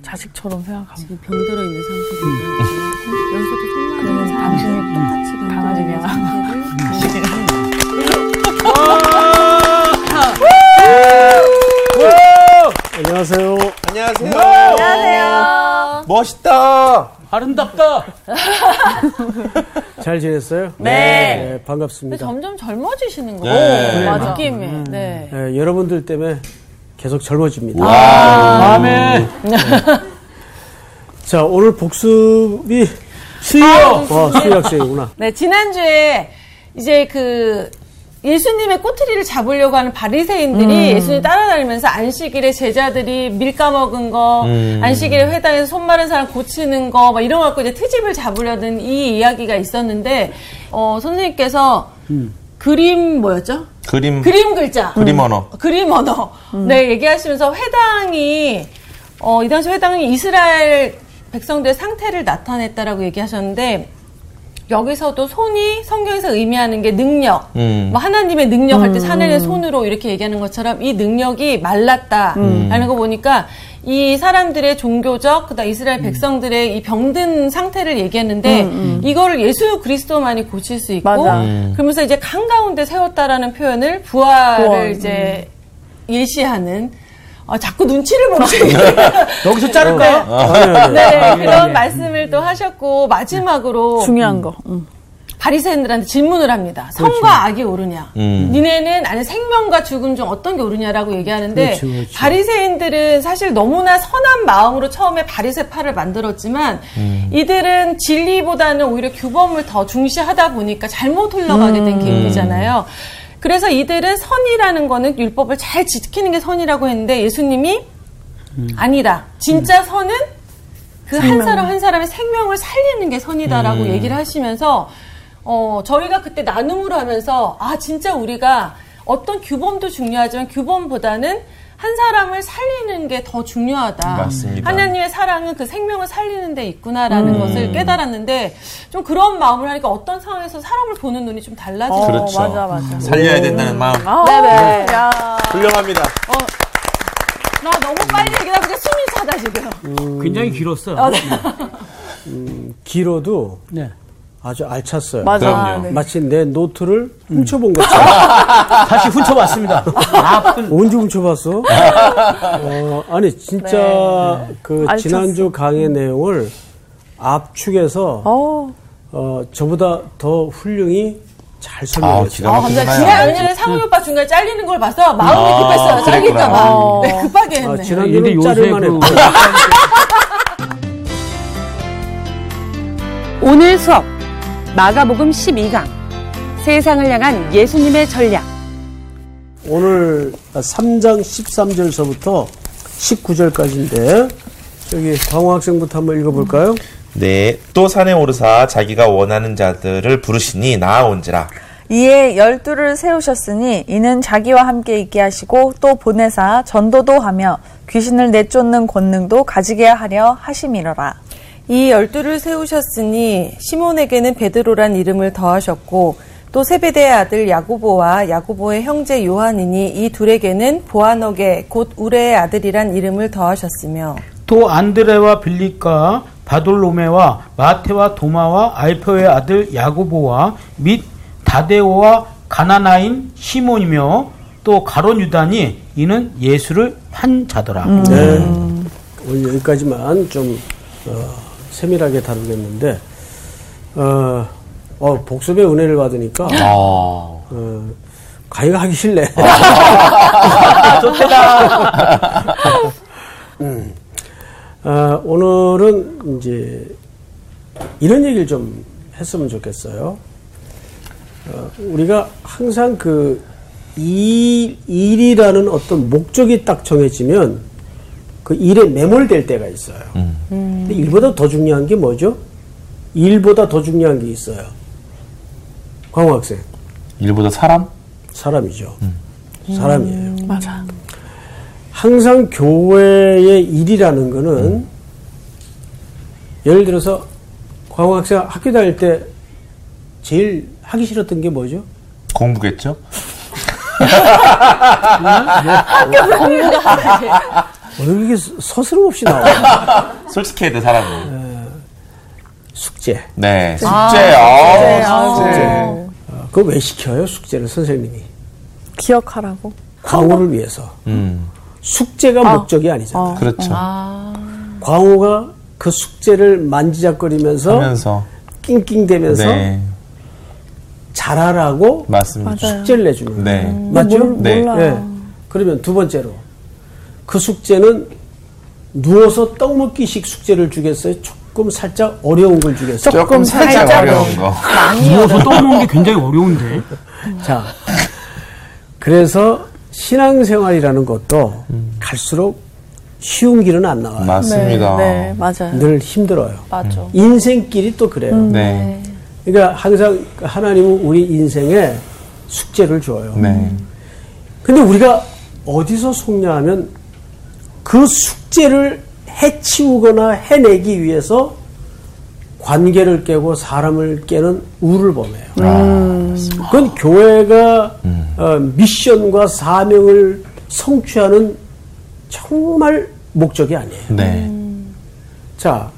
자식처럼 생각하고 지금 병들어 있는 상태입니다. 여기서도 손 그러면 맞은 당신이 똑같이 강아지냐. 안녕하세요. 안녕하세요. 안녕하세요. 멋있다. 아름답다. 잘 지냈어요? 네. 반갑습니다. 점점 젊어지시는 거예요. 네. 맞아. 느낌이. 네. 예, 여러분들 때문에 계속 젊어집니다. 아멘. 자, 오늘 복습이 수요. 어, 수학생이구나. 네, 지난주에 이제 그 예수님의 꼬투리를 잡으려고 하는 바리새인들이 예수님 따라다니면서 안식일에 제자들이 밀 까먹은 거, 안식일에 회당에서 손 마른 사람 고치는 거, 막 이런 거 갖고 이제 트집을 잡으려던 이 이야기가 있었는데, 어, 선생님께서 그림 뭐였죠? 그림 그림 글자. 그림 언어. 그림 언어. 네, 얘기하시면서 회당이, 어, 이 당시 회당이 이스라엘 백성들의 상태를 나타냈다라고 얘기하셨는데, 여기서도 손이 성경에서 의미하는 게 능력, 음. 뭐 하나님의 능력 할 때 사내의 손으로 이렇게 얘기하는 것처럼 이 능력이 말랐다라는 거 보니까 이 사람들의 종교적 그다음 이스라엘 백성들의 이 병든 상태를 얘기했는데 이거를 예수 그리스도만이 고칠 수 있고 맞아. 음. 그러면서 이제 강 가운데 세웠다라는 표현을 부활을 부활, 이제 예시하는 어, 자꾸 눈치를 보고 여기서 자를까요? 네, 그런 말씀을 또 하셨고 마지막으로 중요한 거. 응. 바리새인들한테 질문을 합니다. 성과 악이 옳으냐? 음. 니네는 안에 생명과 죽음 중 어떤 게 옳으냐라고 얘기하는데 그렇죠, 그렇죠. 바리새인들은 사실 너무나 선한 마음으로 처음에 바리새파를 만들었지만 이들은 진리보다는 오히려 규범을 더 중시하다 보니까 잘못 흘러가게 된 계획이잖아요. 그래서 이들은 선이라는 거는 율법을 잘 지키는 게 선이라고 했는데 예수님이 아니다. 진짜 선은 그 한 사람 한 사람의 생명을 살리는 게 선이다라고 얘기를 하시면서 어 저희가 그때 나눔을 하면서 아 진짜 우리가 어떤 규범도 중요하지만 규범보다는 한 사람을 살리는 게 더 중요하다. 맞습니다. 하나님의 사랑은 그 생명을 살리는 데 있구나라는 것을 깨달았는데 좀 그런 마음을 하니까 어떤 상황에서 사람을 보는 눈이 좀 달라지죠. 그렇죠. 맞아, 맞아. 살려야 된다는 마음. 아, 네네. 야. 훌륭합니다. 나 너무 빨리 얘기하다 보니까 숨이 차다 지금. 굉장히 길었어요. 길어도 네. 아주 알찼어요. 맞아. 그럼요. 네. 마치 내 노트를 훔쳐본 것처럼. 다시 훔쳐봤습니다. 나쁜. 언제 훔쳐봤어? 어, 아니, 진짜 그 알찼어. 지난주 강의 내용을 압축해서 어, 어, 저보다 더 훌륭히 잘 아, 설명했어요. 기가 아, 감사합니다. 막히잖아요. 지난 왜냐면 상훈 오빠 중간에 잘리는 걸 봐서 마음이 급했어요. 잘릴까봐. 그랬구나. 네, 급하게 아, 했네. 근데 지난주는 자를만 그 했고. 오늘 수업 마가복음 12강 세상을 향한 예수님의 전략 오늘 3장 13절서부터 19절까지인데 저기 광호 학생부터 한번 읽어볼까요? 네. 또 산에 오르사 자기가 원하는 자들을 부르시니 나아온지라. 이에 열두를 세우셨으니 이는 자기와 함께 있게 하시고 또 보내사 전도도 하며 귀신을 내쫓는 권능도 가지게 하려 하심이로라. 이 열두를 세우셨으니 시몬에게는 베드로란 이름을 더하셨고 또 세베대의 아들 야고보와 야고보의 형제 요한이니 이 둘에게는 보아너게 곧 우레의 아들이란 이름을 더하셨으며 또 안드레와 빌립과 바돌로메와 마테와 도마와 알페오의 아들 야고보와 및 다데오와 가나나인 시몬이며 또 가론 유다니 이는 예수를 판 자더라. 네. 오늘 여기까지만 좀 어, 세밀하게 다루겠는데 어, 어, 복습의 은혜를 받으니까 어, 가위가 하기 싫네. 음. 어, 오늘은 이제 이런 얘기를 좀 했으면 좋겠어요. 어, 우리가 항상 그 일, 일이라는 어떤 목적이 딱 정해지면 그 일에 매몰될 때가 있어요. 근데 일보다 더 중요한 게 뭐죠? 일보다 더 중요한 게 있어요. 광호 학생. 일보다 사람? 사람이죠. 사람이에요. 맞아. 항상 교회의 일이라는 거는 예를 들어서 광호 학생 학교 다닐 때 제일 하기 싫었던 게 뭐죠? 공부겠죠? 왜 이렇게 서스럼 없이 나와? 솔직해야 돼, 사람은. 숙제. 네, 숙제. 네, 아, 숙제. 어, 그거 왜 시켜요? 숙제를 선생님이. 기억하라고. 광호를 위해서. 음, 숙제가 목적이 아니잖아요. 그렇죠. 광호가 그 숙제를 만지작거리면서 하면서. 낑낑대면서 네, 잘하라고 맞습니다. 숙제를 내주는 네. 거예요. 맞죠? 몰- 네. 몰라. 네. 그러면 두 번째로 그 숙제는 누워서 떡 먹기식 숙제를 주겠어요? 조금 살짝 어려운 걸 주겠어요? 조금 살짝 살짝 어려운 거. 누워서 떠먹는 게 굉장히 어려운데. 자, 그래서 신앙생활이라는 것도 갈수록 쉬운 길은 안 나와요. 맞습니다. 네, 네, 맞아요. 늘 힘들어요. 맞아. 인생길이 또 그래요. 네. 그러니까 항상 하나님은 우리 인생에 숙제를 줘요. 네. 근데 우리가 어디서 속냐 하면 그 숙제를 해치우거나 해내기 위해서 관계를 깨고 사람을 깨는 우를 범해요. 그건 교회가 어, 미션과 사명을 성취하는 정말 목적이 아니에요. 네. 자,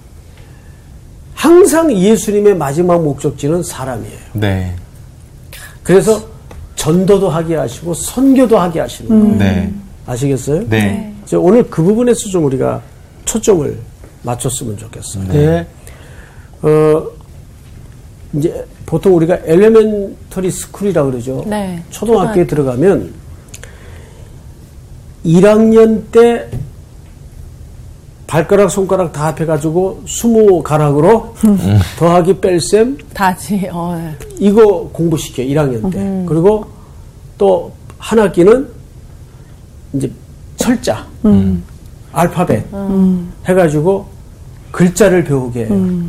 항상 예수님의 마지막 목적지는 사람이에요. 네. 그래서 전도도 하게 하시고 선교도 하게 하시는 거예요. 네. 아시겠어요? 네. 이제 오늘 그 부분에서 좀 우리가 초점을 맞췄으면 좋겠어요. 네. 어, 이제 보통 우리가 elementary school이라고 그러죠. 네. 초등학교에 들어가면 1학년 때 발가락 손가락 다 합해가지고 20가락으로 더하기 뺄셈 다지. 어. 네. 이거 공부시켜 1학년 때. 그리고 또 한 학기는 이제 철자, 알파벳 해가지고 글자를 배우게 해요.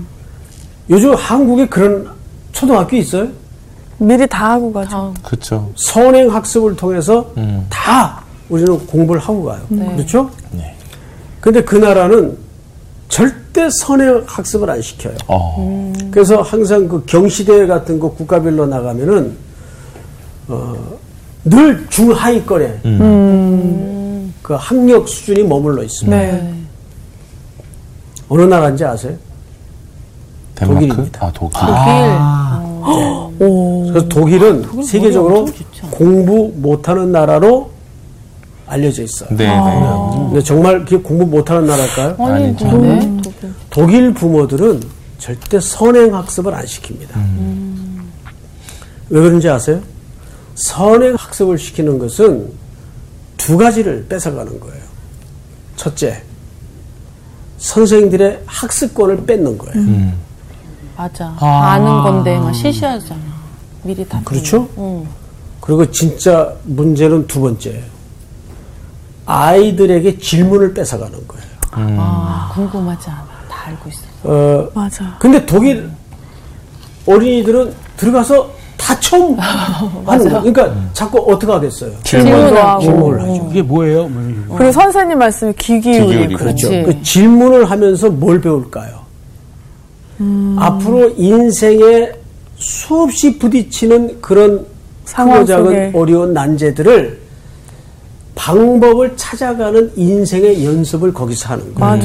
요즘 한국에 그런 초등학교 있어요? 미리 다 하고 가죠. 그렇죠. 선행 학습을 통해서 음. 다 우리는 공부를 하고 가요. 그렇죠? 네. 근데 그 나라는 절대 선행 학습을 안 시켜요. 어. 그래서 항상 그 경시대회 같은 거 국가별로 나가면은 어, 늘 중하위권에 그 학력 수준이 머물러 있습니다. 네. 어느 나라인지 아세요? 덴마크? 독일입니다. 아, 독일. 그래서 독일은 세계적으로 공부 못하는 나라로 알려져 있어요. 네. 네. 근데 정말 그게 공부 못하는 나라일까요? 아니, 아니죠. 근데 독일 부모들은 절대 선행 학습을 안 시킵니다. 왜 그런지 아세요? 선행 학습을 시키는 것은 두 가지를 뺏어가는 거예요. 첫째, 선생님들의 학습권을 뺏는 거예요. 맞아. 아 는 건데 막 시시하잖아. 미리 다. 그렇죠? 응. 그리고 진짜 문제는 두 번째예요. 아이들에게 질문을 뺏어가는 거예요. 아, 궁금하지 않아. 다 알고 있어. 어, 맞아. 근데 독일 어린이들은 들어가서 다 처음 하는 거예요. 그러니까 자꾸 어떻게 하겠어요? 질문도 하고. 질문을 하죠. 그게 뭐예요? 뭐 이런 거. 그리고 선생님 말씀에 귀 기울이고. 기울이고. 그렇죠. 그 질문을 하면서 뭘 배울까요? 앞으로 인생에 수없이 부딪히는 그런 크고 작은. 어려운 난제들을 방법을 찾아가는 인생의 연습을 거기서 하는 거예요.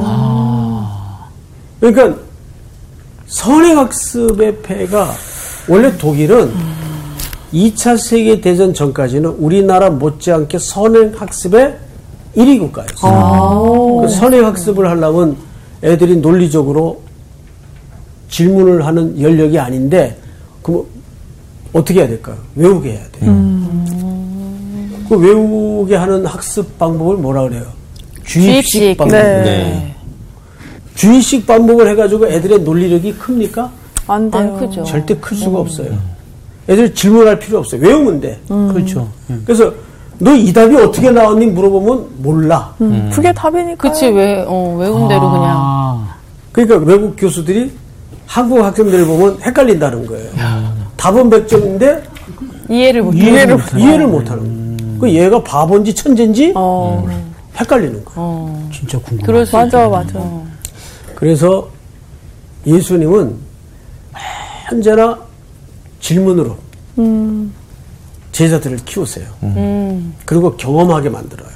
맞아. 그러니까 선행학습의 폐가 원래 독일은 2차 세계 대전 전까지는 우리나라 못지않게 선행 학습의 1위 국가였어요. 그 선행 학습을 하려면 애들이 논리적으로 질문을 하는 연력이 아닌데 그럼 어떻게 해야 될까요? 외우게 해야 돼요. 그 외우게 하는 학습 방법을 뭐라 그래요? 주입식, 주입식. 방법. 네. 네. 주입식 반복을 해가지고 애들의 논리력이 큽니까? 안 돼요. 안 크죠. 절대 클 수가 없어요. 애들 질문할 필요 없어요. 외우면 돼. 그렇죠. 예. 그래서 너 이 답이 어떻게 나왔니 물어보면 몰라. 그게 답이니까. 그치, 왜, 어, 외운 대로 그냥. 아, 그러니까 외국 교수들이 한국 학생들을 보면 헷갈린다는 거예요. 답은 100점인데 이해를 못 이해를, 이해를 못 하는 거예요. 그 얘가 바본지 천재인지 어. 헷갈리는 거예요. 진짜 궁금해. 맞아. 맞아. 어. 그래서 예수님은 언제나 질문으로 제자들을 키우세요. 음. 그리고 경험하게 만들어요.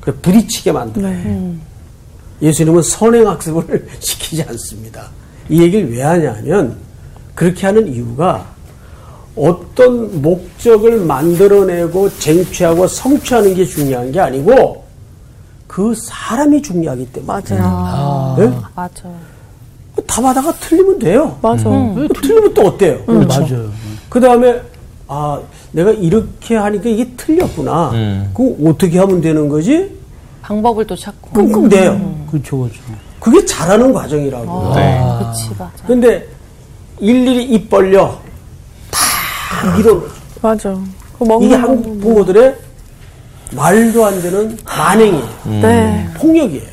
그 부딪히게 만들어요. 예수님은 선행학습을 시키지 않습니다. 이 얘기를 왜 하냐면 그렇게 하는 이유가 어떤 목적을 만들어내고 쟁취하고 성취하는 게 중요한 게 아니고 그 사람이 중요하기 때문에 맞아요. 네? 맞아. 답하다가 틀리면 돼요. 맞아. 음. 틀리면 또 어때요? 맞아요. 그 다음에 아 내가 이렇게 하니까 이게 틀렸구나. 음. 그럼 어떻게 하면 되는 거지? 방법을 또 찾고. 끙끙 대요. 그렇죠, 그렇죠. 그게 잘하는 과정이라고요. 네. 그치, 맞아. 근데 일일이 입 벌려 다 밀어. 맞아. 그 이게 한국 부모들의 말도 안 되는 만행이에요. 네. 폭력이에요.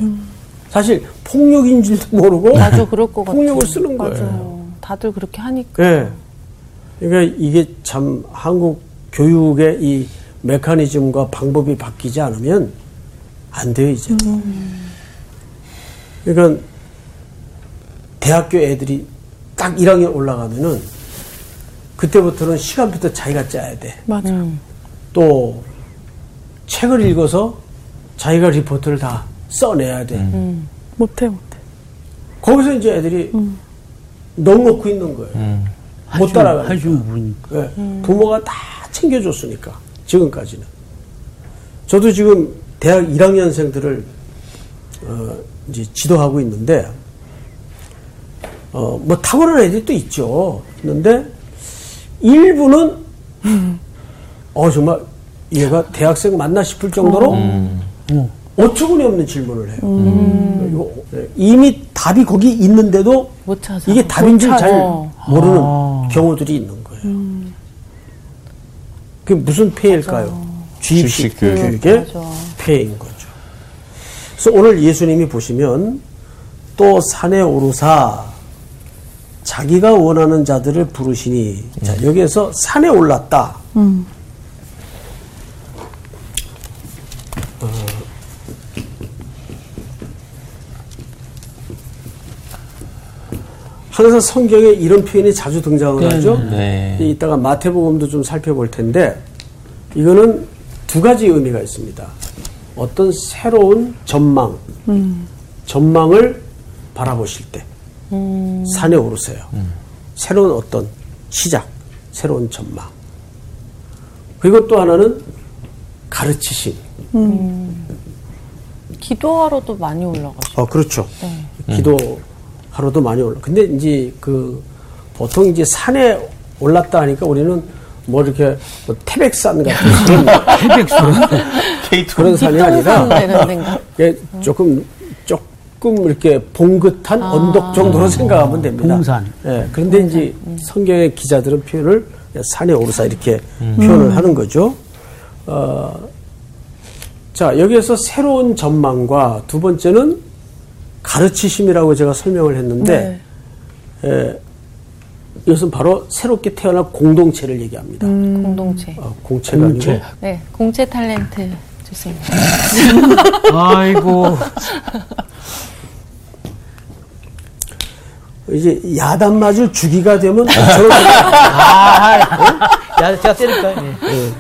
사실 폭력인 줄도 모르고 맞아, 그럴 것 같아. 폭력을 쓰는 거예요. 어, 다들 그렇게 하니까. 네. 그러니까 이게 참 한국 교육의 이 메커니즘과 방법이 바뀌지 않으면 안 돼요, 이제. 그러니까 대학교 애들이 딱 1학년 올라가면은 그때부터는 시간부터 자기가 짜야 돼. 맞아. 또 책을 읽어서 자기가 리포트를 다 써내야 돼. 못해, 못해. 거기서 이제 애들이 넉넉고 있는 거예요. 못 따라가니까. 할줄 모르니까. 예, 부모가 다 챙겨줬으니까 지금까지는 저도 지금 대학 1학년생들을 어, 이제 지도하고 있는데 어, 뭐 탁월한 애들이 또 있죠. 있는데 일부는 어 정말 얘가 대학생 맞나 싶을 정도로 어처구니 없는 질문을 해요. 이거, 예, 이미 답이 거기 있는데도 못 찾아. 이게 답인지 못 잘. 모르는 아. 경우들이 있는 거예요. 그게 무슨 폐일까요? 주입식 주입식 교육. 교육의. 폐인 거죠. 그래서 오늘 예수님이 보시면 또 산에 오르사 자기가 원하는 자들을 부르시니 자 여기에서 산에 올랐다. 항상 성경에 이런 표현이 자주 등장을 하죠. 네. 이따가 마태복음도 좀 살펴볼 텐데 이거는 두 가지 의미가 있습니다. 어떤 새로운 전망, 전망을 바라보실 때 산에 오르세요. 새로운 어떤 시작, 새로운 전망. 그리고 또 하나는 가르치심. 기도하러도 많이 올라가죠. 어, 그렇죠. 네. 기도 하러도 많이 올라. 근데 이제 그 보통 이제 산에 올랐다 하니까 우리는 뭐 이렇게 뭐 태백산 같은 그런 K2. 그런 산이 아니라? 이게 조금 조금 이렇게 봉긋한 언덕 정도로 생각하면 됩니다. 봉산. 예, 그런데 이제 성경의 기자들은 표현을 산에 오르사 이렇게 표현을 하는 거죠. 어, 자 여기에서 새로운 전망과 두 번째는 가르치심이라고 제가 설명을 했는데 예, 이것은 바로 새롭게 태어난 공동체를 얘기합니다. 공동체. 어, 공체가 공체. 아니고 네, 공채 탤런트 주세요. 아이고. 이제 야단 맞을 주기가 되면 저런 아, 야, 제가 때릴까요? 예.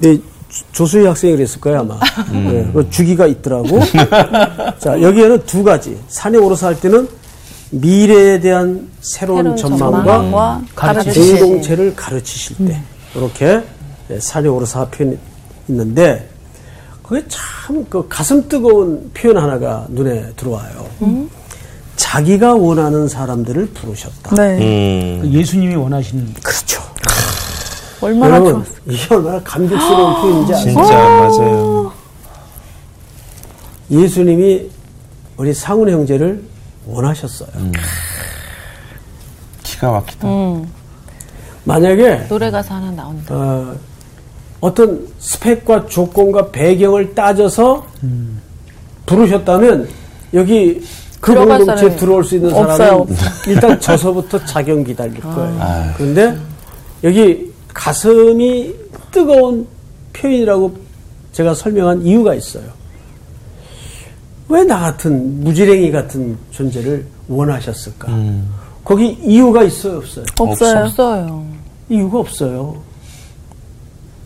네, 조- 조수희 학생이 그랬을 거예요, 아마. 네, 그 주기가 있더라고. 자, 여기에는 두 가지. 산에 오르서 할 때는 미래에 대한 새로운, 새로운 전망과 전망과. 공동체를 가르치실 때. 이렇게 네, 산에 오르서 표현이 있는데, 그게 참 그 가슴 뜨거운 표현 하나가 눈에 들어와요. 자기가 원하는 사람들을 부르셨다. 네. 음. 그 예수님이 원하시는. 그렇죠. 얼마나 여러분, 좋았어. 이게 얼마나 감격스러운 표현인지 아세요? 진짜 맞아요. 예수님이 우리 상훈 형제를 원하셨어요. 기가 막히다. 만약에 노래 가사 하나 나온다. 어, 어떤 스펙과 조건과 배경을 따져서 부르셨다면 여기 그 공동체에 사람이 들어올 수 있는 없어요, 사람은 없어요. 일단 저서부터 자경 기다릴 거예요. 그런데 여기 가슴이 뜨거운 표현이라고 제가 설명한 이유가 있어요. 왜 나 같은 무지랭이 같은 존재를 원하셨을까? 거기 이유가 있어요, 없어요? 없어요. 없어요. 이유가 없어요.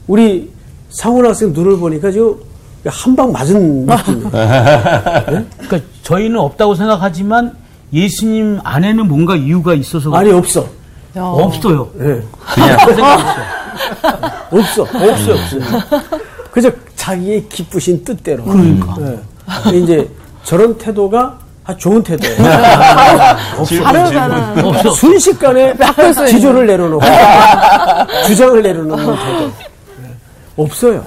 우리 상훈 학생 눈을 보니까 지금 한 방 맞은 느낌이에요. 그러니까 저희는 없다고 생각하지만 예수님 안에는 뭔가 이유가 있어서 아니 없어. 없어요. 예. 그냥 없어. 없어 없어요. 그저 자기의 기쁘신 뜻대로. 그러니까. 예. 이제 저런 태도가 아주 좋은 태도예요. 질문, 질문. 순식간에 지조를 내려놓고 주장을 내려놓는 태도. 예. 없어요.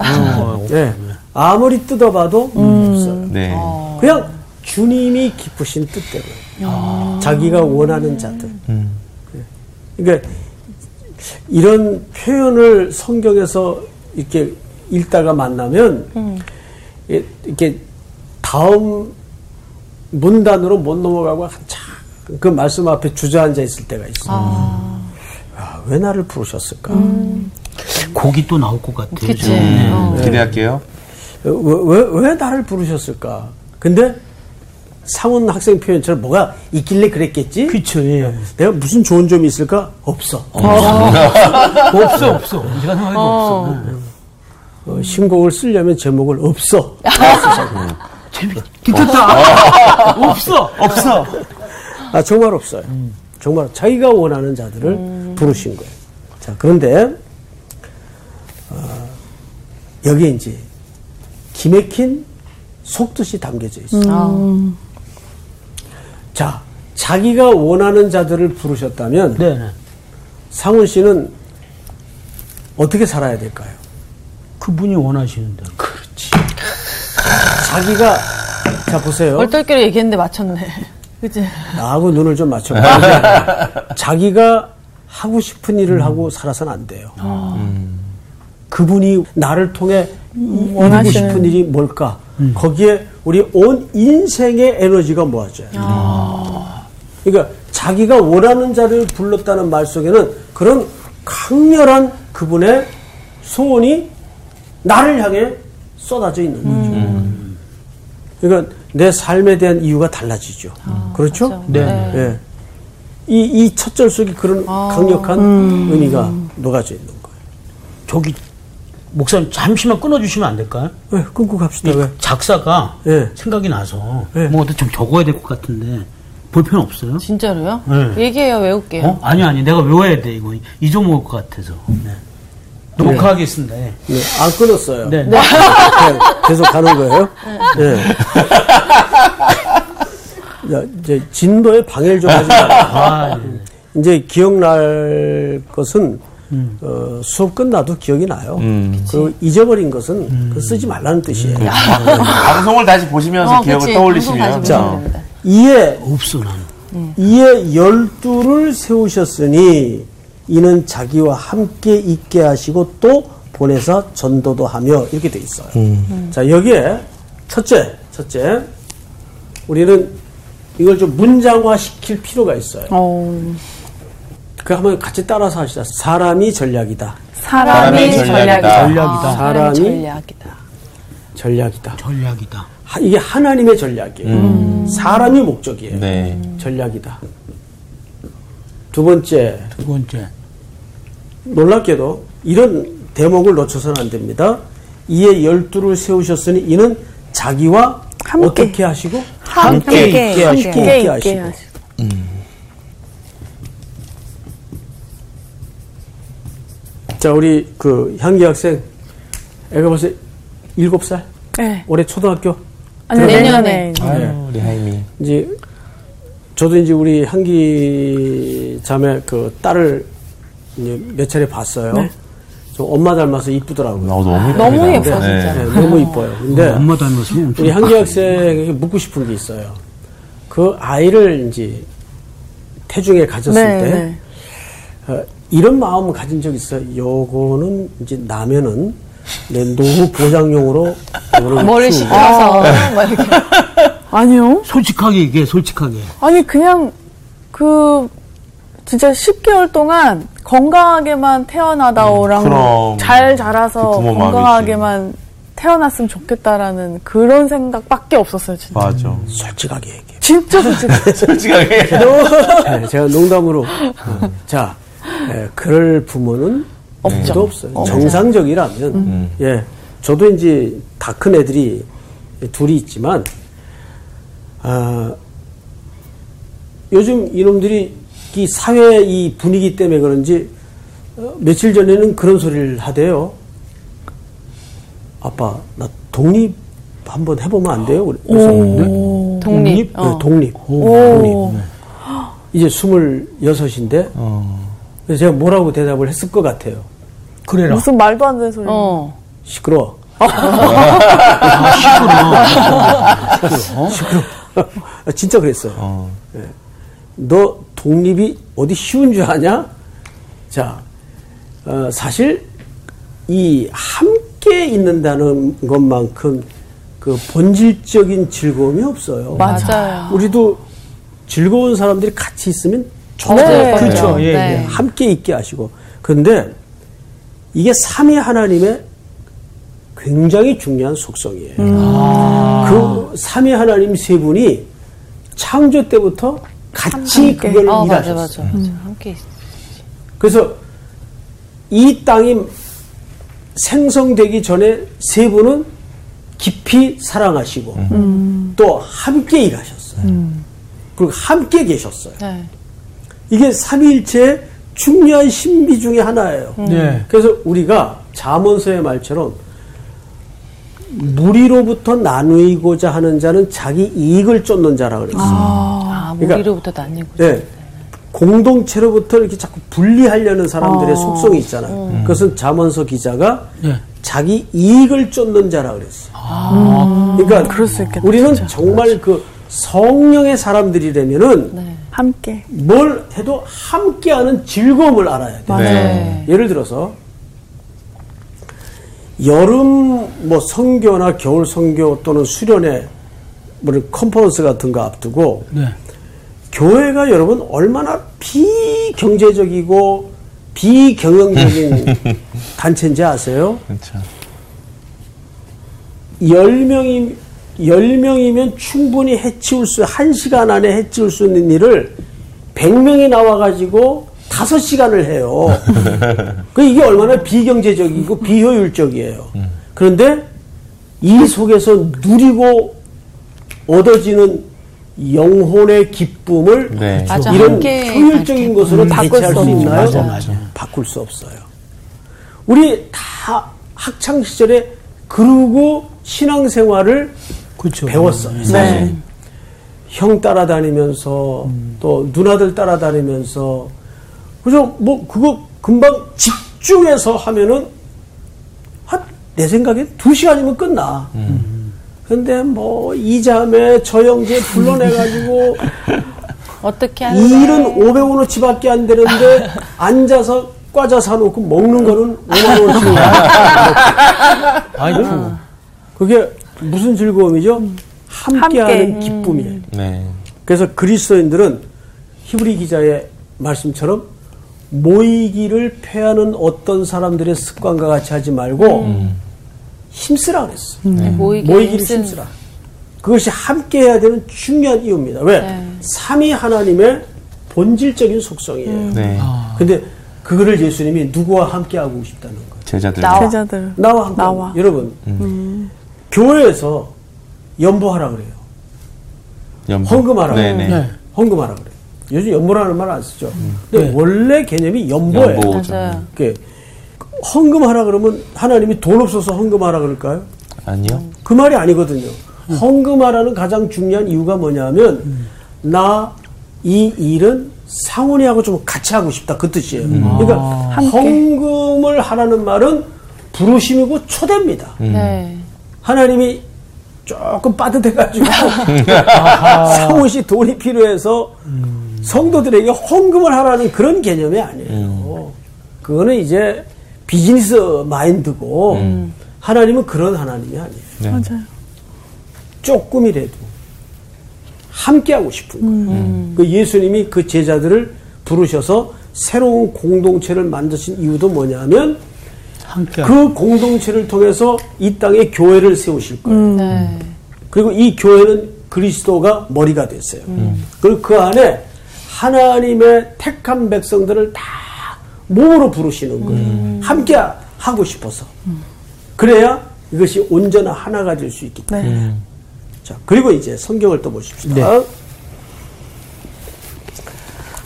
예. 아무리 뜯어봐도 없어요. 네. 그냥 주님이 기쁘신 뜻대로 자기가 원하는 자들. 예. 그러니까 이런 표현을 성경에서 이렇게 읽다가 만나면 이- 이렇게 다음 문단으로 못 넘어가고 한참 그 말씀 앞에 주저앉아 있을 때가 있어요. 아, 왜 나를 부르셨을까? 곡이 또 나올 것 같아요. 네. 어. 기대할게요. 왜, 왜, 왜 나를 부르셨을까? 근데 상훈 학생 표현처럼 뭐가 있길래 그랬겠지? 그쵸, 예. 내가 무슨 좋은 점이 있을까? 없어. 없어, 없어. 제가 생각해도 없어. 네. 어, 신곡을 쓰려면 제목을 없어. 재밌, 괜찮다. 없어. 없어. 아, 정말 없어요. 정말 자기가 원하는 자들을 부르신 거예요. 자, 그런데, 어, 여기에 이제 기맥힌 속뜻이 담겨져 있어요. 자, 자기가 원하는 자들을 부르셨다면 네, 네. 상훈 씨는 어떻게 살아야 될까요? 그분이 원하시는 대로. 그렇지. 자기가 자 보세요. 얼떨결에 얘기했는데 맞췄네. 그치? 나하고 눈을 좀 맞춰봐. 자기가 하고 싶은 일을 하고 살아서는 안 돼요. 그분이 나를 통해 이루고 원하시는- 싶은 일이 뭘까? 거기에 우리 온 인생의 에너지가 모아져요. 그러니까 자기가 원하는 자를 불렀다는 말 속에는 그런 강렬한 그분의 소원이 나를 향해 쏟아져 있는 거죠. 그러니까 내 삶에 대한 이유가 달라지죠. 그렇죠? 네. 예. 이, 이 첫 절 속에 그런 강력한 의미가 녹아져 있는 거예요. 저기, 목사님 잠시만 끊어주시면 안 될까요? 왜, 끊고 갑시다. 왜? 작사가 예. 생각이 나서 예. 뭐 어디 좀 적어야 될 것 같은데 볼편 없어요? 진짜로요? 네. 얘기해요, 외울게요. 어? 아니 아니 내가 외워야 돼 이거 잊어먹을 것 같아서 네. 녹화하겠습니다. 예. 네, 안 끊었어요. 네. 네, 계속 가는 거예요. 네. 야, 이제 진도에 방해를 좀 하지 마라. 아, 네. 이제 기억날 것은 어, 수업 끝나도 기억이 나요. 그리고 잊어버린 것은 그거 쓰지 말라는 뜻이에요. 방송을 다시 보시면서 어, 기억을 그치. 떠올리시면. 자. 이에 없어 나는. 이에 열두를 세우셨으니 이는 자기와 함께 있게 하시고 또 보내서 전도도 하며 이렇게 돼 있어요. 자 여기에 첫째, 첫째 우리는 이걸 좀 문장화 시킬 필요가 있어요. 그 한번 같이 따라서 하시다. 사람이 전략이다. 사람이 전략이다. 전략이다. 전략이다. 사람이 전략이다. 전략이다. 전략이다. 하- 이게 하나님의 전략이에요. 사람이 목적이에요. 네. 전략이다. 두 번째, 두 번째. 놀랍게도 이런 대목을 놓쳐서는 안 됩니다. 이에 열두를 세우셨으니 이는 자기와 함께. 어떻게 하시고 함께 있게 하시고. 함께 있게 하시고. 자, 우리 그 향기 학생 애가 벌써 일곱 살 네. 올해 초등학교 아니, 내년에. 내년에. 아유, 우리 하임이. 이제 저도 이제 우리 향기 자매 그 딸을 이제 몇 차례 봤어요. 좀 엄마 닮아서 이쁘더라고요. 어, 너무 예쁩니다. 너무 예뻐, 네, 진짜. 네, 너무 이뻐요. 근데 엄마 엄청 우리 향기 학생에게 묻고 싶은 게 있어요. 그 아이를 이제 태중에 가졌을 네, 때 네. 어, 이런 마음을 가진 적 있어요. 요거는 이제 나면은 내 노후 보장용으로 머리 막 이렇게. 아니요. 솔직하게 얘기해 솔직하게. 아니 그냥 그 진짜 10개월 동안 건강하게만 태어나다오랑 그럼. 잘 자라서 그 건강하게만 태어났으면 좋겠다라는 그런 생각밖에 없었어요 진짜. 맞아. 솔직하게 얘기해. 진짜 솔직히. 솔직하게. 네, 제가 농담으로 어, 자 예, 그럴 부모는 없죠. 없어요. 정상적이라면 예 저도 이제 다 큰 애들이 둘이 있지만 아, 요즘 이놈들이 이 사회 이 분위기 때문에 그런지 어, 며칠 전에는 그런 소리를 하대요. 아빠 나 독립 한번 해보면 안 돼요? 그래서 네? 독립. 네, 독립. 독립. 이제 스물여섯인데 그래서 제가 뭐라고 대답을 했을 것 같아요. 그래라. 무슨 말도 안 되는 소리. 어. 시끄러워. 시끄러워. 아, 진짜 그랬어요. 예. 너 독립이 어디 쉬운 줄 아냐? 자, 어, 사실 이 함께 있는다는 것만큼 그 본질적인 즐거움이 없어요. 맞아요. 우리도 즐거운 사람들이 같이 있으면 네. 그렇죠. 예, 네. 예. 함께 있게 하시고. 그런데 이게 삼위 하나님의 굉장히 중요한 속성이에요. 그 삼위 하나님 세 분이 창조 때부터 같이 그걸 어, 맞아, 일하셨어요. 맞아. 맞아. 함께 있어. 그래서 이 땅이 생성되기 전에 세 분은 깊이 사랑하시고 또 함께 일하셨어요. 그리고 함께 계셨어요. 네. 이게 삼위일체의 중요한 신비 중에 하나예요. 네. 그래서 우리가 잠언서의 말처럼 무리로부터 나누고자 하는 자는 자기 이익을 쫓는 자라 그랬어요. 아, 그러니까- 무리로부터 나뉘고. 네. 공동체로부터 이렇게 자꾸 분리하려는 사람들의 아. 속성이 있잖아요. 음. 그것은 잠언서 기자가 네. 자기 이익을 쫓는 자라 그랬어요. 그러니까 그럴 수 있겠다, 우리는 진짜. 정말 그 성령의 사람들이라면은 네. 함께. 뭘 해도 함께하는 즐거움을 알아야 돼요. 네. 예를 들어서 여름 뭐 성교나 겨울 성교 또는 수련회 뭐 컨퍼런스 같은 거 앞두고 네. 교회가 여러분 얼마나 비경제적이고 비경영적인 단체인지 아세요? 그렇죠. 10명이 10명이면 충분히 해치울 수, 1시간 안에 해치울 수 있는 일을 100명이 나와가지고 5시간을 해요. 그 이게 얼마나 비경제적이고 비효율적이에요. 그런데 이 속에서 누리고 얻어지는 영혼의 기쁨을 네. 맞아, 이런 효율적인 것으로 바꿀 수. 있나요? 맞아, 맞아. 바꿀 수 없어요. 우리 다 학창 시절에 그러고 신앙생활을 그렇죠. 배웠어요. 사실. 형 따라다니면서 또 누나들 따라다니면서 그죠? 뭐 그거 금방 집중해서 하면은 한 내 생각에 두 시간이면 끝나. 근데 뭐 이자매 저 형제 불러내가지고 어떻게 할래? 일은 500원어치밖에 안 되는데 앉아서 과자 사놓고 먹는 거는 5만 원씩. 아이고. 그게 무슨 즐거움이죠? 함께하는 기쁨이에요. 네. 그래서 그리스도인들은 히브리 기자의 말씀처럼 모이기를 패하는 어떤 사람들의 습관과 같이 하지 말고 힘쓰라 그랬어. 네, 모이기 모이기를 힘쓴- 힘쓰라. 그것이 함께 해야 되는 중요한 이유입니다. 왜? 네. 삼위 하나님의 본질적인 속성이에요. 네. 근데 그거를 예수님이 누구와 함께 하고 싶다는 거예요. 제자들. 나와. 제자들. 나와 함께. 나와. 여러분, 교회에서 연보하라 그래요. 연보. 헌금하라. 네네. 네. 헌금하라 그래. 요즘 연보라는 말 안 쓰죠. 근데 네. 원래 개념이 연보예요. 이렇게 헌금하라 그러면 하나님이 돈 없어서 헌금하라 그럴까요? 아니요. 그 말이 아니거든요. 헌금하라는 가장 중요한 이유가 뭐냐면 나이 일은 상훈이하고 좀 같이 하고 싶다 그 뜻이에요. 그러니까 헌금을 하라는 말은 부르심이고 초대입니다. 네. 하나님이 조금 빠듯해가지고 사무시 돈이 필요해서 성도들에게 헌금을 하라는 그런 개념이 아니에요. 그거는 이제 비즈니스 마인드고 하나님은 그런 하나님이 아니에요. 네. 맞아요. 조금이라도 함께하고 싶은 거예요. 그 예수님이 그 제자들을 부르셔서 새로운 공동체를 만드신 이유도 뭐냐면 함께. 그 공동체를 통해서 이 땅에 교회를 세우실 거예요. 네. 그리고 이 교회는 그리스도가 머리가 됐어요. 그리고 그 안에 하나님의 택한 백성들을 다 몸으로 부르시는 거예요. 함께 하고 싶어서. 그래야 이것이 온전한 하나가 될 수 있기 때문에. 자, 그리고 이제 성경을 또 보십시다. 네.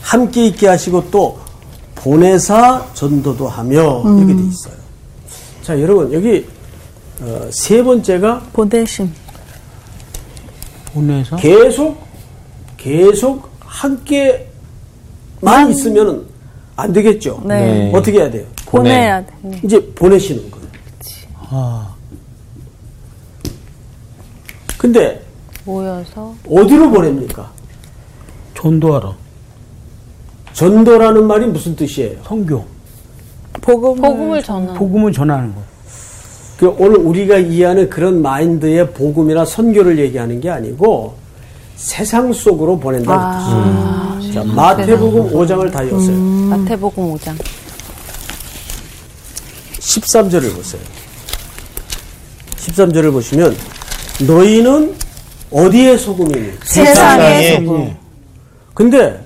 함께 있게 하시고 또 보내사 전도도 하며 이렇게 돼 있어요. 자, 여러분 여기 어, 세 번째가 보내심. 보내서 계속 계속 함께만 있으면 안 되겠죠. 네. 어떻게 해야 돼요? 보내야 돼. 이제 보내시는 거예요. 아, 근데 모여서 어디로 보냅니까? 전도하러 전도라는 말이 무슨 뜻이에요? 성교 복음을, 복음을 전하는. 복음을 전하는 거. 그 오늘 우리가 이해하는 그런 마인드의 복음이나 선교를 얘기하는 게 아니고 세상 속으로 보낸다는 뜻이에요. 자, 마태복음 5장을 다 여세요. 마태복음 5장. 13절을 보세요. 13절을 보시면 너희는 어디의 소금이니? 세상의 소금. 근데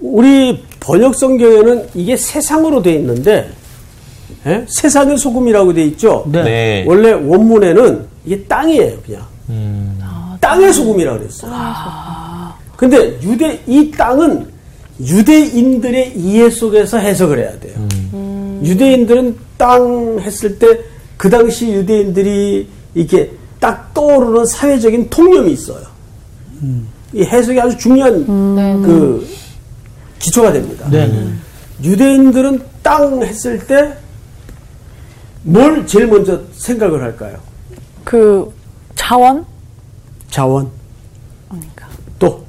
우리 번역 성 경에는 이게 세상으로 돼 있는데 예? 세상의 소금이라고 돼 있죠. 네. 네. 원래 원문에는 이게 땅이에요, 그냥. 음. 땅의 소금이라고 그랬어요. 근데 유대 이 땅은 유대인들의 이해 속에서 해석을 해야 돼요. 유대인들은 땅 했을 때 그 당시 유대인들이 이렇게 딱 떠오르는 사회적인 통념이 있어요. 이 해석이 아주 중요한 그 기초가 됩니다. 네. 네. 유대인들은 땅 했을 때 뭘 제일 먼저 생각을 할까요? 그 자원? 자원, 그러니까. 또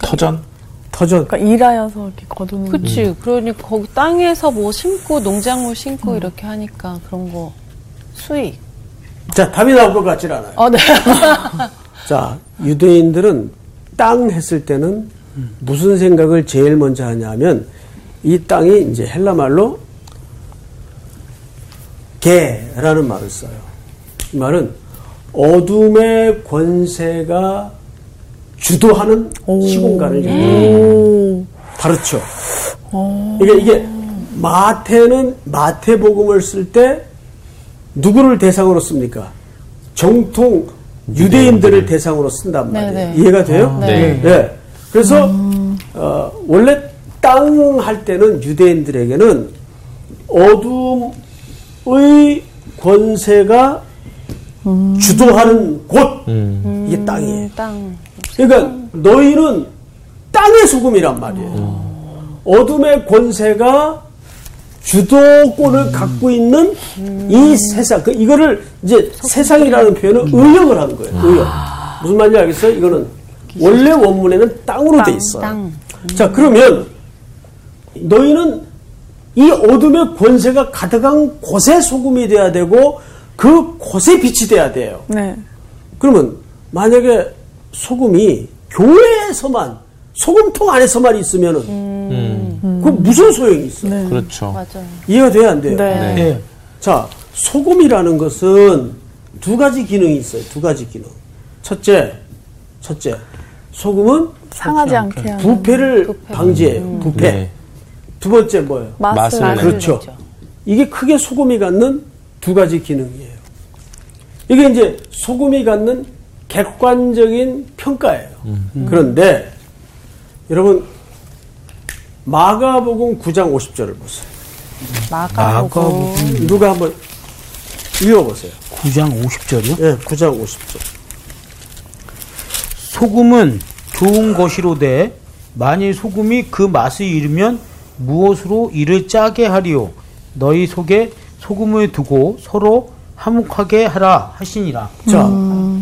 터전. 터전. 그러니까 일하여서 이렇게 거두는. 그치. 그러니까 거기 땅에서 뭐 심고 농작물 심고 이렇게 하니까 그런 거 수익. 자, 답이 나올 것 같질 않아요. 어, 네. 자, 유대인들은 땅 했을 때는 무슨 생각을 제일 먼저 하냐면 이 땅이 이제 헬라 말로 개라는 말을 써요. 이 말은 어둠의 권세가 주도하는 시공간을 얘기해요. 다르죠. 이게 이게 마태는 마태복음을 쓸 때 누구를 대상으로 씁니까? 정통 유대인들을 대상으로 쓴단 말이에요. 네, 네. 이해가 돼요? 네. 네. 그래서 어, 원래 땅 할 때는 유대인들에게는 어둠의 권세가 주도하는 곳 이게 땅이에요. 땅. 그러니까 너희는 땅의 소금이란 말이에요. 어둠의 권세가 주도권을 갖고 있는 이 세상, 그 이거를 이제 세상이라는 표현은 의역을 하는 거예요. 의역. 무슨 말인지 알겠어요? 이거는 원래 원문에는 땅으로 돼 있어요. 땅. 자, 그러면 너희는 이 어둠의 권세가 가득한 곳에 소금이 돼야 되고 그 곳에 빛이 돼야 돼요. 네. 그러면 만약에 소금이 교회에서만 소금통 안에서만 있으면은 그 무슨 소용이 있어요? 그렇죠. 맞아요. 이해가 돼야 안 돼요? 네. 네. 자, 소금이라는 것은 두 가지 기능이 있어요. 두 가지 기능. 첫째, 첫째, 소금은 상하지 않게 하는. 부패를 방지해요. 부패. 네. 두 번째 뭐예요? 맛을. 맛을 그렇죠. 이게 크게 소금이 갖는 두 가지 기능이에요. 이게 이제 소금이 갖는 객관적인 평가예요. 그런데 여러분 마가복음 9장 50절을 보세요. 마가복음. 누가 한번 읽어보세요. 9장 50절이요? 예, 9장 50절. 소금은 좋은 것이로되 만일 소금이 그 맛을 잃으면 무엇으로 이를 짜게 하리요 너희 속에 소금을 두고 서로 화목하게 하라 하시니라 자,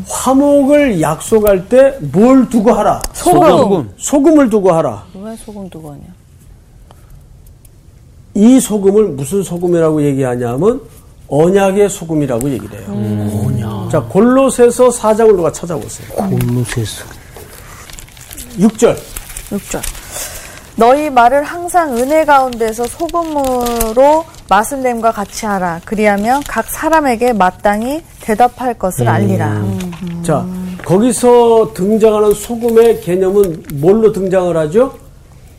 화목을 약속할 때 뭘 두고 하라? 소금. 소금 을 두고 하라. 왜 소금 두고 하냐? 이 소금을 무슨 소금이라고 얘기하냐면 언약의 소금이라고 얘기를 해요. 뭐냐 자, 골로새서 4장을 누가 찾아보세요. 골로새서 6절. 6절. 너희 말을 항상 은혜 가운데서 소금으로 맛을 냄과 같이 하라. 그리하면 각 사람에게 마땅히 대답할 것을 알리라. 자, 거기서 등장하는 소금의 개념은 뭘로 등장을 하죠?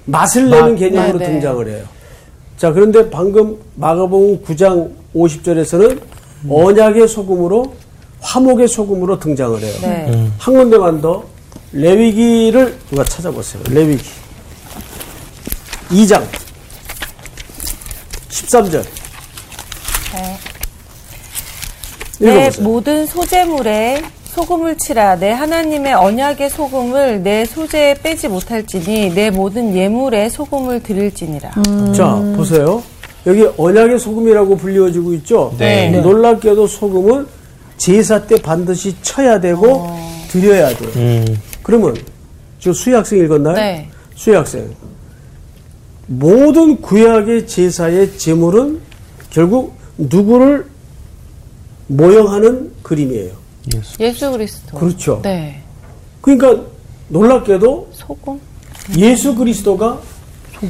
맛을 내는 개념으로 네, 네. 등장을 해요. 자, 그런데 방금 마가복음 9장 50절에서는 언약의 소금으로 화목의 소금으로 등장을 해요. 네. 한 군데만 더 레위기를 누가 찾아보세요. 레위기 2장 13절 내 읽어보세요. 모든 소재물에 소금을 치라. 내 하나님의 언약의 소금을 내 소재에 빼지 못할지니 내 모든 예물에 소금을 드릴지니라. 자 보세요. 여기 언약의 소금이라고 불리워지고 있죠. 네. 네. 놀랍게도 소금은 제사 때 반드시 쳐야 되고 드려야 돼요. 음. 그러면 저 수희 학생 읽었나요? 네. 수희 학생 모든 구약의 제사의 제물은 결국 누구를 모형하는 그림이에요. 예수 그리스도. 그렇죠. 네. 그러니까 놀랍게도 소금? 예수 그리스도가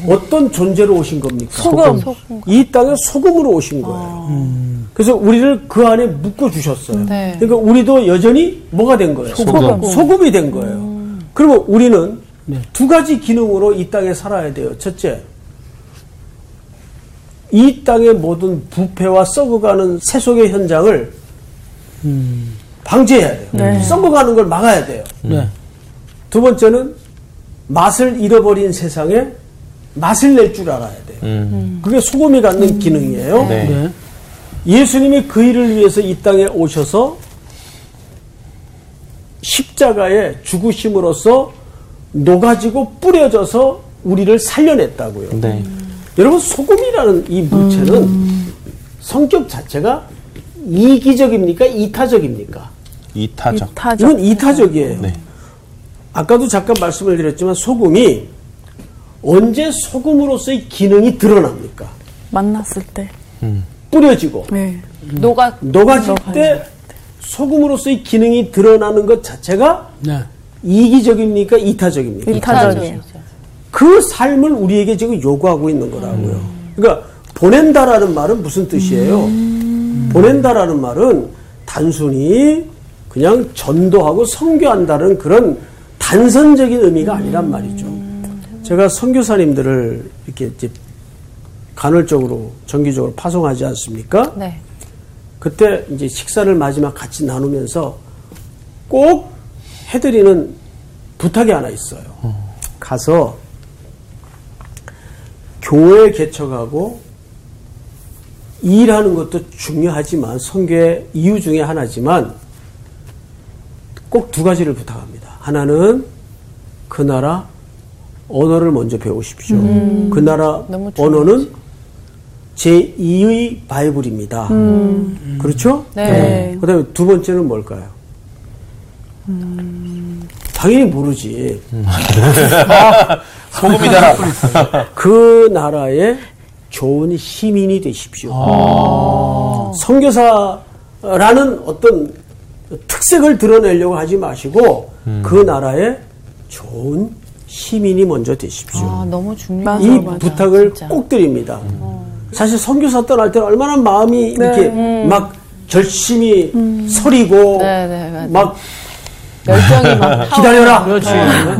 어떤 존재로 오신 겁니까? 소금. 소금. 이 땅에 소금으로 오신 거예요. 그래서 우리를 그 안에 묶어 주셨어요. 네. 그러니까 우리도 여전히 뭐가 된 거예요? 소금. 이된 거예요. 그러면 우리는 두 가지 기능으로 이 땅에 살아야 돼요. 첫째, 이 땅의 모든 부패와 썩어가는 세속의 현장을 방지해야 돼요. 썩어가는 걸 막아야 돼요. 네. 두 번째는 맛을 잃어버린 세상에 맛을 낼 줄 알아야 돼요. 음. 그게 소금이 갖는 기능이에요. 네. 네. 예수님이 그 일을 위해서 이 땅에 오셔서 십자가에 죽으심으로써 녹아지고 뿌려져서 우리를 살려냈다고요. 네. 여러분 소금이라는 이 물체는 성격 자체가 이기적입니까? 이타적입니까? 이타적. 타죠. 이건 이타적이에요. 네. 아까도 잠깐 말씀을 드렸지만 소금이 언제 소금으로서의 기능이 드러납니까? 만났을 때. 뿌려지고 네. 녹아. 녹아질 때 소금으로서의 기능이 드러나는 것 자체가 네. 이기적입니까? 이타적입니까? 이타적이에요. 그 삶을 우리에게 지금 요구하고 있는 거라고요. 그러니까 보낸다라는 말은 무슨 뜻이에요? 보낸다라는 말은 단순히 그냥 전도하고 선교한다는 그런 단선적인 의미가 아니란 말이죠. 제가 선교사님들을 이렇게 이제 간헐적으로 정기적으로 파송하지 않습니까? 네. 그때 이제 식사를 마지막 같이 나누면서 꼭 해드리는 부탁이 하나 있어요. 가서 교회 개척하고 일하는 것도 중요하지만 선교의 이유 중에 하나지만 꼭 두 가지를 부탁합니다. 하나는 그 나라 언어를 먼저 배우십시오. 그 나라 언어는 제2의 바이블입니다. 그렇죠? 네. 그 다음에 두 번째는 뭘까요? 당연히 모르지. 소금이잖아. 그 나라의 좋은 시민이 되십시오. 선교사라는 어떤 특색을 드러내려고 하지 마시고 그 나라의 좋은 시민이 먼저 되십시오. 아, 너무 중요해. 맞아, 이 맞아. 부탁을 진짜. 꼭 드립니다. 사실 선교사 떠날 때는 얼마나 마음이 이렇게 막 결심이 서리고 네, 네. 막 열정이 막. 기다려라. 그렇지.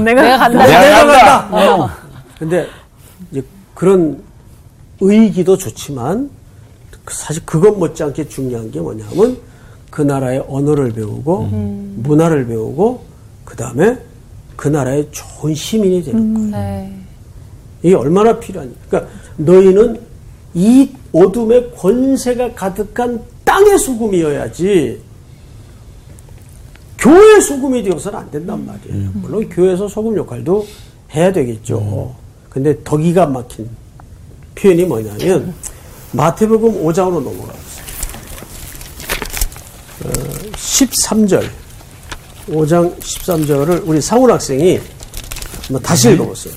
내가 내가 간다. 내가 내가 간다. 간다. 어. 근데 이제 그런 의기도 좋지만 그 사실 그것 못지않게 중요한 게 뭐냐면 그 나라의 언어를 배우고 문화를 배우고 그 다음에 그 나라의 좋은 시민이 되는 거예요. 네. 이게 얼마나 필요하니? 그러니까 너희는 이 어둠의 권세가 가득한 땅의 소금이어야지 교회의 소금이 되어서는 안 된단 말이에요. 물론 교회에서 소금 역할도 해야 되겠죠. 근데 더 기가 막힌 표현이 뭐냐면 마태복음 5장으로 넘어가보세요. 어, 13절 5장 13절을 우리 상훈 학생이 다시 읽어보세요.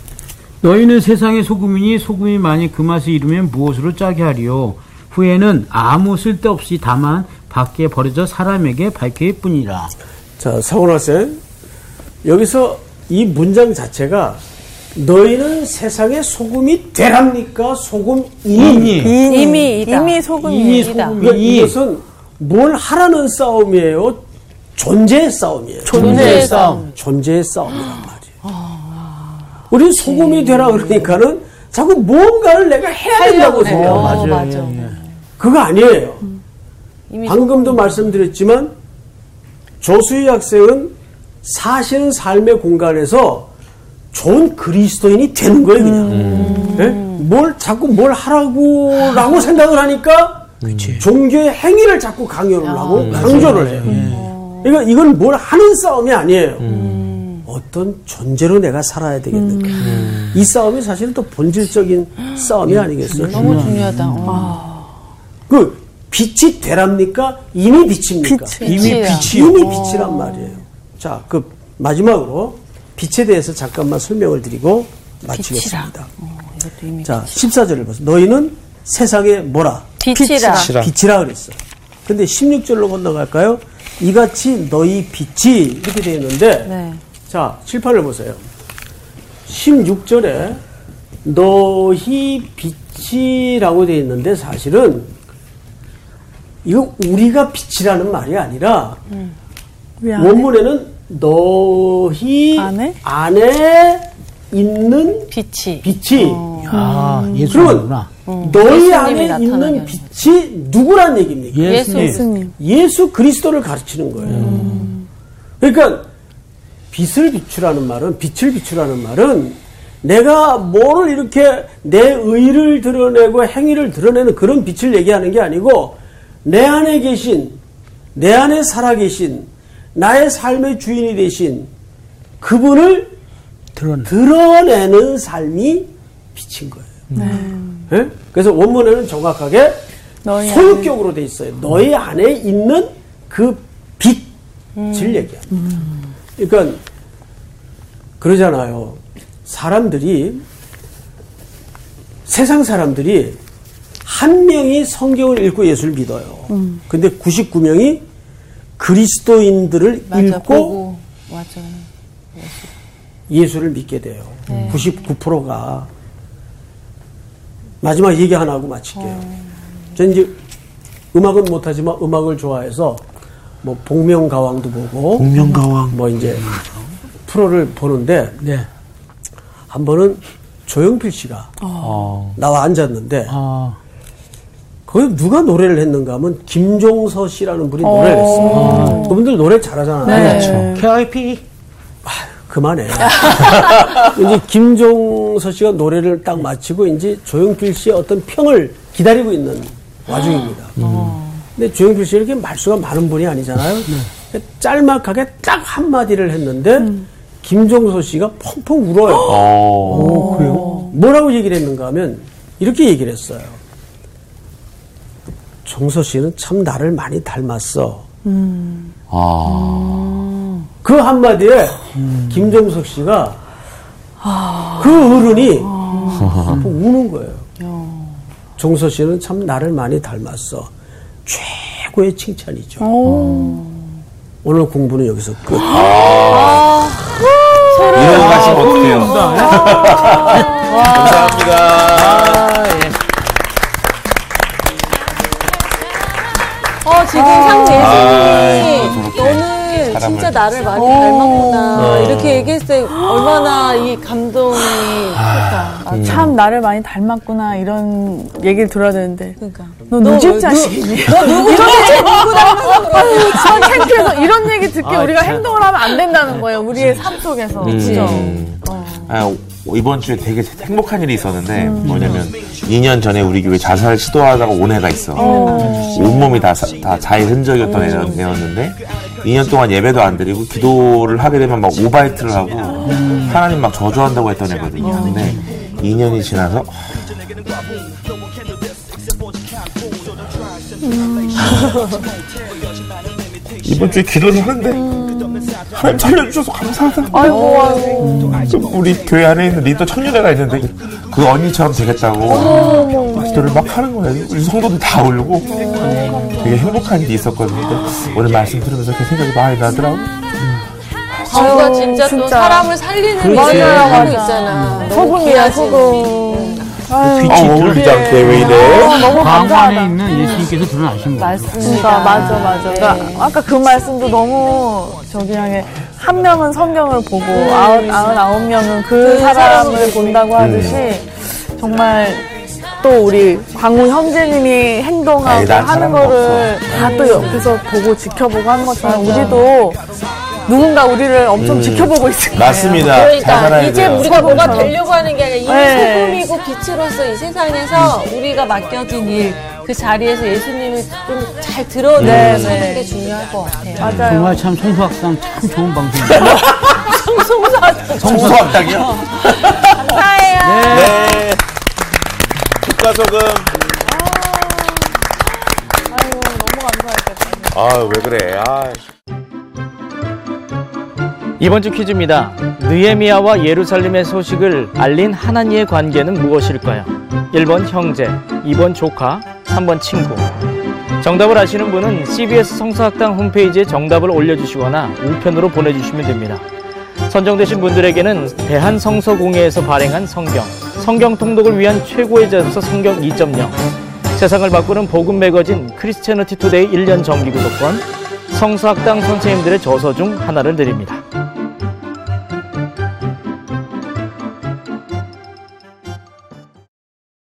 너희는 세상의 소금이니 소금이 만일 그 맛을 잃으면 무엇으로 짜게 하리요 후에는 아무 쓸데없이 다만 밖에 버려져 사람에게 밝힐 뿐이라 자, 상훈 학생. 여기서 이 문장 자체가 너희는 세상의 소금이 되랍니까? 소금이니? 이니 이미 이다. 이미 소금이 이미. 소금이 그러니까 이것은 뭘 하라는 싸움이에요? 존재의 싸움이에요. 존재의 싸움. 존재의 싸움이란 말이에요. 우리 소금이 되라 그러니까는 자꾸 무언가를 내가 해야 된다고. 생각해요. 어, 맞아. 예, 예. 그거 아니에요. 이미 방금도 말씀드렸지만 조수희 학생은 사실은 삶의 공간에서 좋은 그리스도인이 되는 거예요, 그냥. 예? 뭘 자꾸 뭘 하라고 라고 생각을 하니까 종교의 행위를 자꾸 강요를 하고 강조를 해요. 그러니까 이건 뭘 하는 싸움이 아니에요. 어떤 존재로 내가 살아야 되겠는가. 이 싸움이 사실은 또 본질적인 싸움이 아니겠어요? 너무 중요하다. 어. 그 빛이 되랍니까? 이미 빛입니까? 이미 빛이야. 이미 빛이란 말이에요. 자, 그 마지막으로 빛에 대해서 잠깐만 설명을 드리고 마치겠습니다. 이것도 이미 자, 14절을 보세요. 너희는 세상에 뭐라? 빛이라. 빛이라. 빛이라 그랬어. 근데 16절로 건너갈까요? 이같이 너희 빛이 이렇게 되어 있는데 네. 자, 칠판을 보세요. 16절에 너희 빛이라고 되어 있는데 사실은 이거 우리가 빛이라는 말이 아니라 해? 원문에는 너희 안에? 안에 있는 빛이. 빛이 아, 그러면 예수구나. 너희 예수님이 안에 나타나게 있는 빛이 누구란 얘기입니까? 예수. 예수님. 예수 그리스도를 가르치는 거예요. 그러니까 빛을 비추라는 말은 빛을 비추라는 말은 내가 뭐를 이렇게 내 의를 드러내고 행위를 드러내는 그런 빛을 얘기하는 게 아니고 내 안에 계신 내 안에 살아 계신 나의 삶의 주인이 되신 그분을 드러내. 드러내는 삶이 빛인 거예요. 예? 그래서 원문에는 정확하게 소유격으로 돼 있어요. 너희 안에 있는 그 빛을 얘기합니다. 그러니까 그러잖아요. 사람들이 세상 사람들이 한 명이 성경을 읽고 예수를 믿어요. 근데 99명이 그리스도인들을 맞아. 읽고 보고. 맞아. 예수를 믿게 돼요. 네. 99%가 마지막 얘기 하나 하고 마칠게요. 어. 전 이제 음악은 못하지만 음악을 좋아해서 뭐 복명가왕도 보고 복면가왕. 뭐 이제 프로를 보는데 네. 한 번은 조영필 씨가 어. 나와 앉았는데 아, 거기 누가 노래를 했는가 하면 김종서 씨라는 분이 노래를 어. 했습니다. 그분들 노래 잘하잖아요. 네. KIP. 그만해. 이제 김종서 씨가 노래를 딱 마치고 이제 조영필 씨의 어떤 평을 기다리고 있는 와중입니다. 근데 조영필 씨 이렇게 말수가 많은 분이 아니잖아요. 짤막하게 딱 한마디를 했는데 김종서 씨가 펑펑 울어요. 어. 그래요? 뭐라고 얘기를 했는가 하면 이렇게 얘기를 했어요. 종서 씨는 참 나를 많이 닮았어. 아. 그 한마디에 김종석 씨가 그 어른이 펑펑 우는 거예요. 종서 씨는 참 나를 많이 닮았어. 최고의 칭찬이죠. 오 늘 공부는 여기서 끝. 이러고 가시면 어떡해요. 감사합니다. 어, 지금 아이고, 저렇게 너는 사람을. 진짜 나를 많이 닮았구나. 이렇게 얘기했을 때 얼마나 이 감동이 클까. 아, 참 나를 많이 닮았구나 이런 얘기를 들어야 되는데 그러니까. 너 누집 자식이니? 너 누구 도대체 누구 닮아서 그러니? 전 창피해서 이런 얘기 듣게 아, 우리가 참. 행동을 하면 안 된다는 거예요 우리의 삶 속에서 그죠? 음. 아, 이번 주에 되게 행복한 일이 있었는데 뭐냐면 2년 전에 우리 교회 자살 시도하다가 온 애가 있어. 온몸이 다, 사- 다 자해 흔적이었던 애였, 애였는데 2년 동안 예배도 안 드리고 기도를 하게 되면 막 오바이트를 하고 하나님 막 저주한다고 했던 애거든요. 근데 2년이 지나서 이번 주에 기도를 하는데 하나님 살려주셔서 감사하다. 좀 우리 교회 안에 있는 리더 청년회가 있는데 그 언니처럼 되겠다고 기도를 막 하는 거예요. 우리 성도들 다 울고 되게 행복한 일이 있었거든요. 근데 오늘 말씀 들으면서 그 생각이 많이 나더라고. 주가 진짜, 또 진짜. 사람을 살리는 그렇지. 일을 하고 맞아. 있잖아. 소금이야 소금 아유, 아, 오늘 않게 왜 이래? 너무 광 안에 감사하다 있는 예수님께서 드러나신 거예요. 그러니까 맞아 맞아 그러니까 아까 그 말씀도 너무 저기 향해 한 명은 성경을 보고 아흔 아흔 아홉 명은 그 사람을 본다고 하듯이 정말 또 우리 광우 형제님이 행동하고 난 하는 거를 다 또 옆에서 보고 지켜보고 하는 것처럼 우리도 누군가 우리를 엄청 지켜보고 있을 거예요. 맞습니다. 잘 그러니까 이제 돼요. 우리가 뭐가 되려고 하는 게 아니라 이미 네. 소금이고 빛으로서 이 세상에서 우리가 맡겨진 일, 그 자리에서 예수님을 좀잘 드러내서 하는 게 중요할 것 같아요. 맞아요. 정말 참 성수학당 참 좋은 방송이에요. 성수학당이요? 감사해요. 네. 축가 소금. 아유, 너무 감사했겠다. 아, 왜 그래. 아. 이번 주 퀴즈입니다. 느헤미야와 예루살렘의 소식을 알린 하나님의 관계는 무엇일까요? 1번 형제, 2번 조카, 3번 친구. 정답을 아시는 분은 CBS 성서학당 홈페이지에 정답을 올려주시거나 우편으로 보내주시면 됩니다. 선정되신 분들에게는 대한성서공회에서 발행한 성경, 성경 통독을 위한 최고의 전서 성경 2.0, 세상을 바꾸는 복음 매거진 Christianity Today 1년 정기 구독권, 성서학당 선생님들의 저서 중 하나를 드립니다.